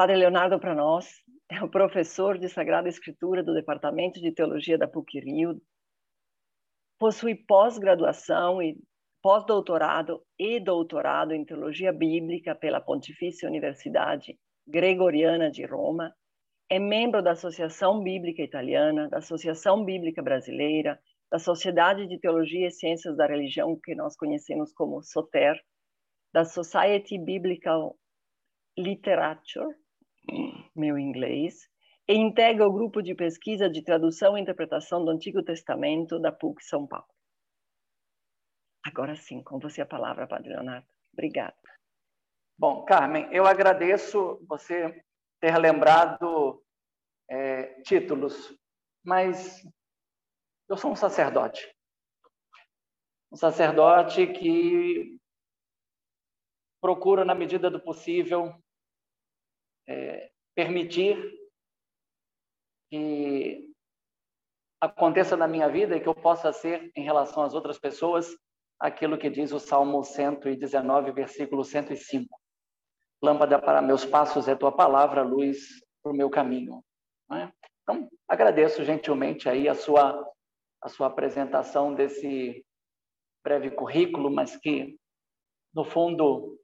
Padre Leonardo, para nós, é o professor de Sagrada Escritura do Departamento de Teologia da PUC-Rio, possui pós-graduação e pós-doutorado e doutorado em Teologia Bíblica pela Pontifícia Universidade Gregoriana de Roma, é membro da Associação Bíblica Italiana, da Associação Bíblica Brasileira, da Sociedade de Teologia e Ciências da Religião, que nós conhecemos como SOTER, da Society Biblical Literature, meu inglês, e integra o grupo de pesquisa de tradução e interpretação do Antigo Testamento da PUC São Paulo. Agora sim, com você a palavra, Padre Leonardo. Obrigada. Bom, Carmen, eu agradeço você ter lembrado é, títulos, mas eu sou um sacerdote. Um sacerdote que procura, na medida do possível, é, permitir que aconteça na minha vida e que eu possa ser, em relação às outras pessoas, aquilo que diz o Salmo 119, versículo 105. Lâmpada para meus passos é tua palavra, luz para o meu caminho. É? Então, agradeço gentilmente aí a sua, a sua apresentação desse breve currículo, mas que, no fundo,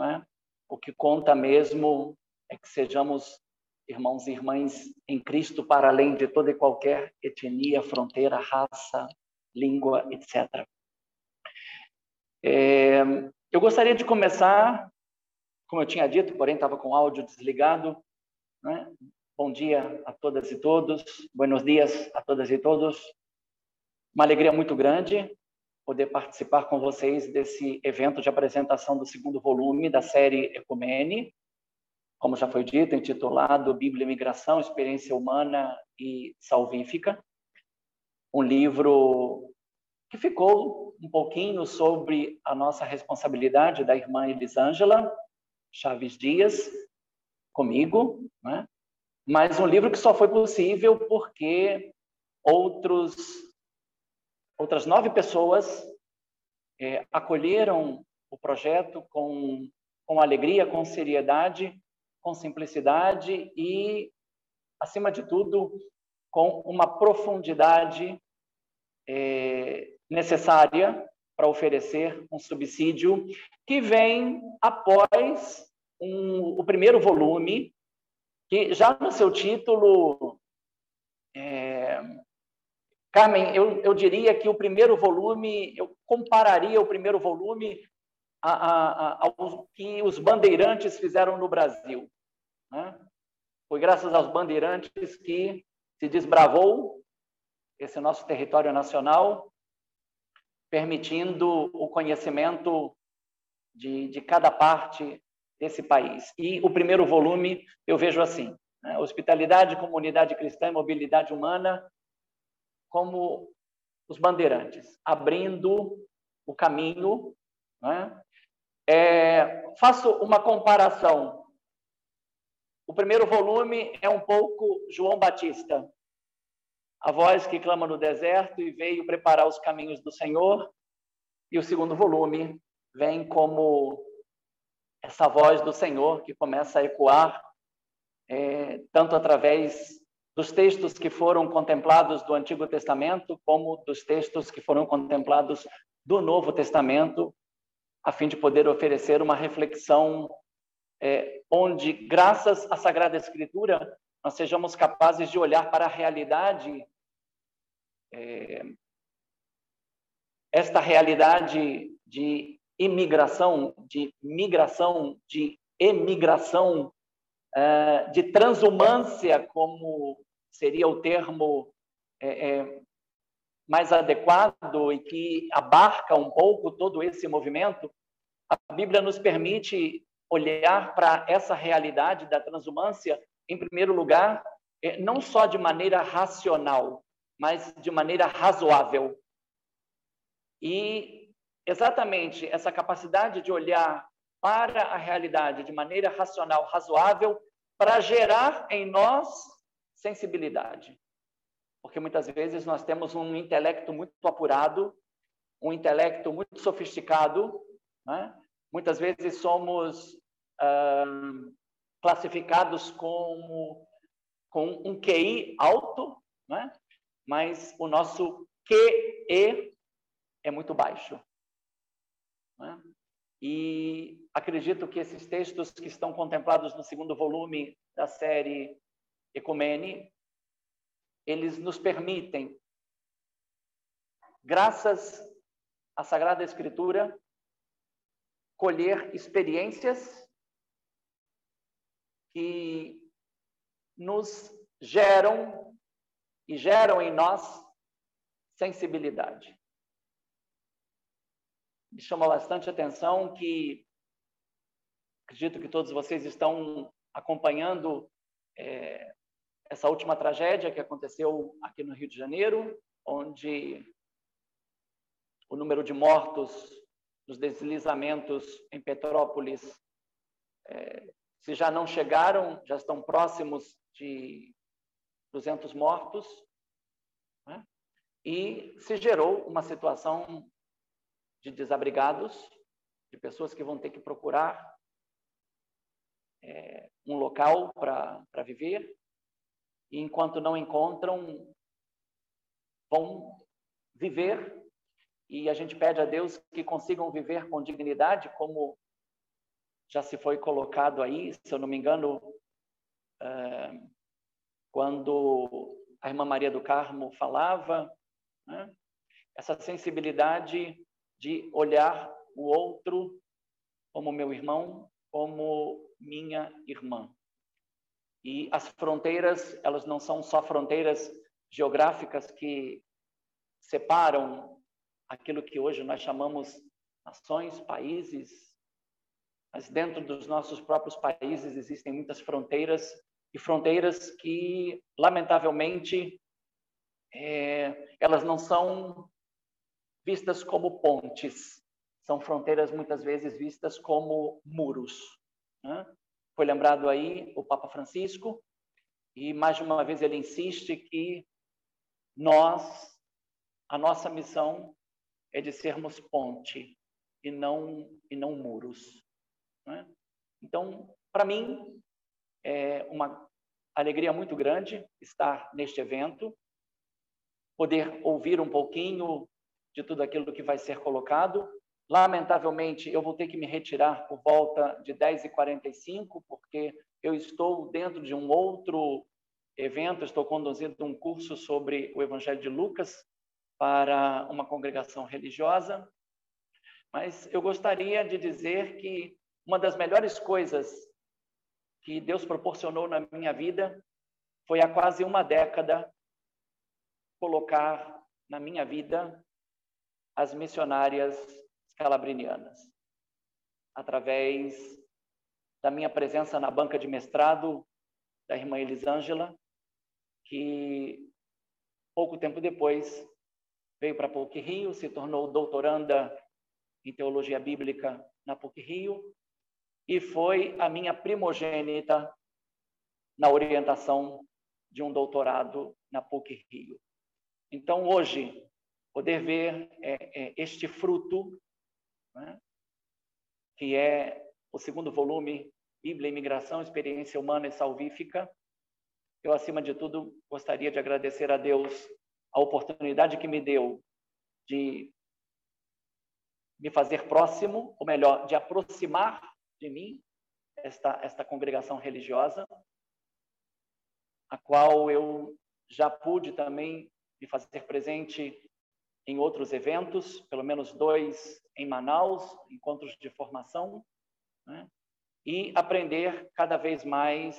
é? o que conta mesmo é que sejamos irmãos e irmãs em Cristo para além de toda e qualquer etnia, fronteira, raça, língua, etc. É, eu gostaria de começar, como eu tinha dito, porém estava com o áudio desligado. Né? Bom dia a todas e todos, buenos dias a todas e todos. Uma alegria muito grande poder participar com vocês desse evento de apresentação do segundo volume da série Ecumene, como já foi dito, intitulado Bíblia e Migração, Experiência Humana e Salvífica. Um livro que ficou um pouquinho sobre a nossa responsabilidade da irmã Elisângela Chaves Dias, comigo, né? mas um livro que só foi possível porque outros, outras nove pessoas é, acolheram o projeto com, com alegria, com seriedade com simplicidade e, acima de tudo, com uma profundidade é, necessária para oferecer um subsídio que vem após um, o primeiro volume, que já no seu título. É, Carmen, eu, eu diria que o primeiro volume, eu compararia o primeiro volume a, a, ao que os bandeirantes fizeram no Brasil. Né? Foi graças aos bandeirantes que se desbravou esse nosso território nacional, permitindo o conhecimento de, de cada parte desse país. E o primeiro volume eu vejo assim: né? hospitalidade, comunidade cristã e mobilidade humana, como os bandeirantes, abrindo o caminho. Né? É, faço uma comparação o primeiro volume é um pouco João Batista, a voz que clama no deserto e veio preparar os caminhos do Senhor. E o segundo volume vem como essa voz do Senhor que começa a ecoar, é, tanto através dos textos que foram contemplados do Antigo Testamento, como dos textos que foram contemplados do Novo Testamento, a fim de poder oferecer uma reflexão é, onde, graças à Sagrada Escritura, nós sejamos capazes de olhar para a realidade, é, esta realidade de imigração, de migração, de emigração, é, de transumância, como seria o termo é, é, mais adequado e que abarca um pouco todo esse movimento, a Bíblia nos permite olhar para essa realidade da transumância, em primeiro lugar, é, não só de maneira racional, mas de maneira razoável. E exatamente essa capacidade de olhar para a realidade de maneira racional, razoável, para gerar em nós sensibilidade. Porque muitas vezes nós temos um intelecto muito apurado, um intelecto muito sofisticado, né? muitas vezes somos classificados como com um QI alto, né? mas o nosso QE é muito baixo. Né? E acredito que esses textos que estão contemplados no segundo volume da série Ecumene, eles nos permitem, graças à Sagrada Escritura, colher experiências que nos geram e geram em nós sensibilidade. Me chama bastante atenção que acredito que todos vocês estão acompanhando é, essa última tragédia que aconteceu aqui no Rio de Janeiro, onde o número de mortos nos deslizamentos em Petrópolis, é, se já não chegaram, já estão próximos de 200 mortos, né? e se gerou uma situação de desabrigados, de pessoas que vão ter que procurar é, um local para viver, e enquanto não encontram, vão viver, e a gente pede a Deus que consigam viver com dignidade, como já se foi colocado aí, se eu não me engano, quando a irmã Maria do Carmo falava, né? essa sensibilidade de olhar o outro como meu irmão, como minha irmã. E as fronteiras, elas não são só fronteiras geográficas que separam aquilo que hoje nós chamamos nações, países, mas dentro dos nossos próprios países existem muitas fronteiras e fronteiras que, lamentavelmente, é, elas não são vistas como pontes, são fronteiras muitas vezes vistas como muros. Né? Foi lembrado aí o Papa Francisco e mais uma vez ele insiste que nós, a nossa missão é de sermos ponte e não e não muros. Né? Então, para mim, é uma alegria muito grande estar neste evento, poder ouvir um pouquinho de tudo aquilo que vai ser colocado. Lamentavelmente, eu vou ter que me retirar por volta de 10h45, porque eu estou dentro de um outro evento, estou conduzindo um curso sobre o Evangelho de Lucas para uma congregação religiosa. Mas eu gostaria de dizer que uma das melhores coisas que Deus proporcionou na minha vida foi há quase uma década colocar na minha vida as missionárias calabrinianas, através da minha presença na banca de mestrado da irmã Elisângela, que pouco tempo depois veio para PUC Rio, se tornou doutoranda em teologia bíblica na PUC Rio e foi a minha primogênita na orientação de um doutorado na PUC Rio. Então, hoje, poder ver é, é, este fruto, né, que é o segundo volume, Bíblia, Imigração, Experiência Humana e Salvífica, eu, acima de tudo, gostaria de agradecer a Deus a oportunidade que me deu de me fazer próximo, ou melhor, de aproximar de mim esta, esta congregação religiosa, a qual eu já pude também me fazer presente em outros eventos, pelo menos dois em Manaus, encontros de formação, né? e aprender cada vez mais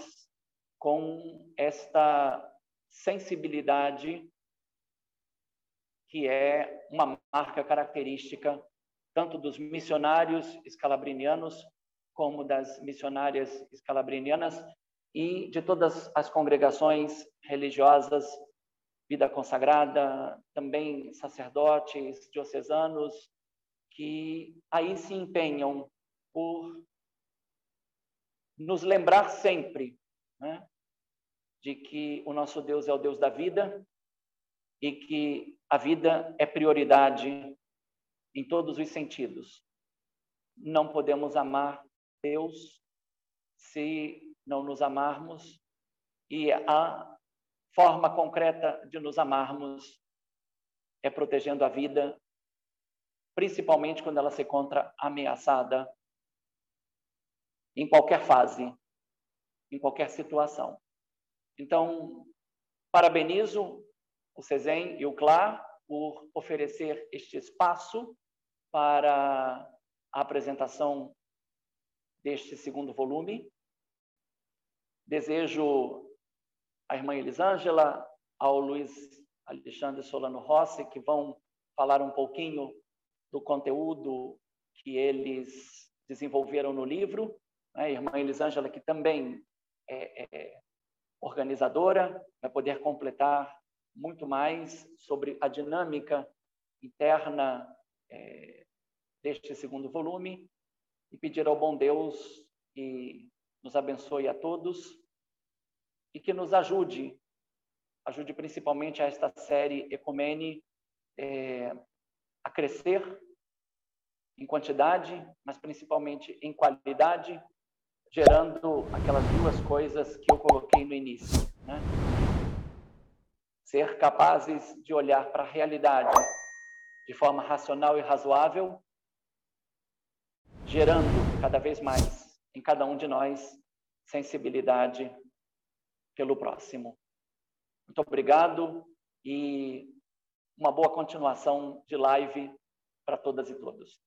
com esta sensibilidade que é uma marca característica tanto dos missionários escalabrinianos como das missionárias escalabrinianas e de todas as congregações religiosas, vida consagrada, também sacerdotes diocesanos, que aí se empenham por nos lembrar sempre né, de que o nosso Deus é o Deus da vida e que a vida é prioridade em todos os sentidos. Não podemos amar Deus se não nos amarmos, e a forma concreta de nos amarmos é protegendo a vida, principalmente quando ela se encontra ameaçada em qualquer fase, em qualquer situação. Então, parabenizo o CESEM e o CLAR por oferecer este espaço para a apresentação deste segundo volume. Desejo à irmã Elisângela, ao Luiz Alexandre Solano Rossi, que vão falar um pouquinho do conteúdo que eles desenvolveram no livro. A né? irmã Elisângela, que também é, é organizadora, vai poder completar muito mais sobre a dinâmica interna é, deste segundo volume e pedir ao bom Deus que nos abençoe a todos e que nos ajude, ajude principalmente a esta série Ecumene é, a crescer em quantidade, mas principalmente em qualidade, gerando aquelas duas coisas que eu coloquei no início. Né? Ser capazes de olhar para a realidade de forma racional e razoável, gerando cada vez mais em cada um de nós sensibilidade pelo próximo. Muito obrigado e uma boa continuação de live para todas e todos.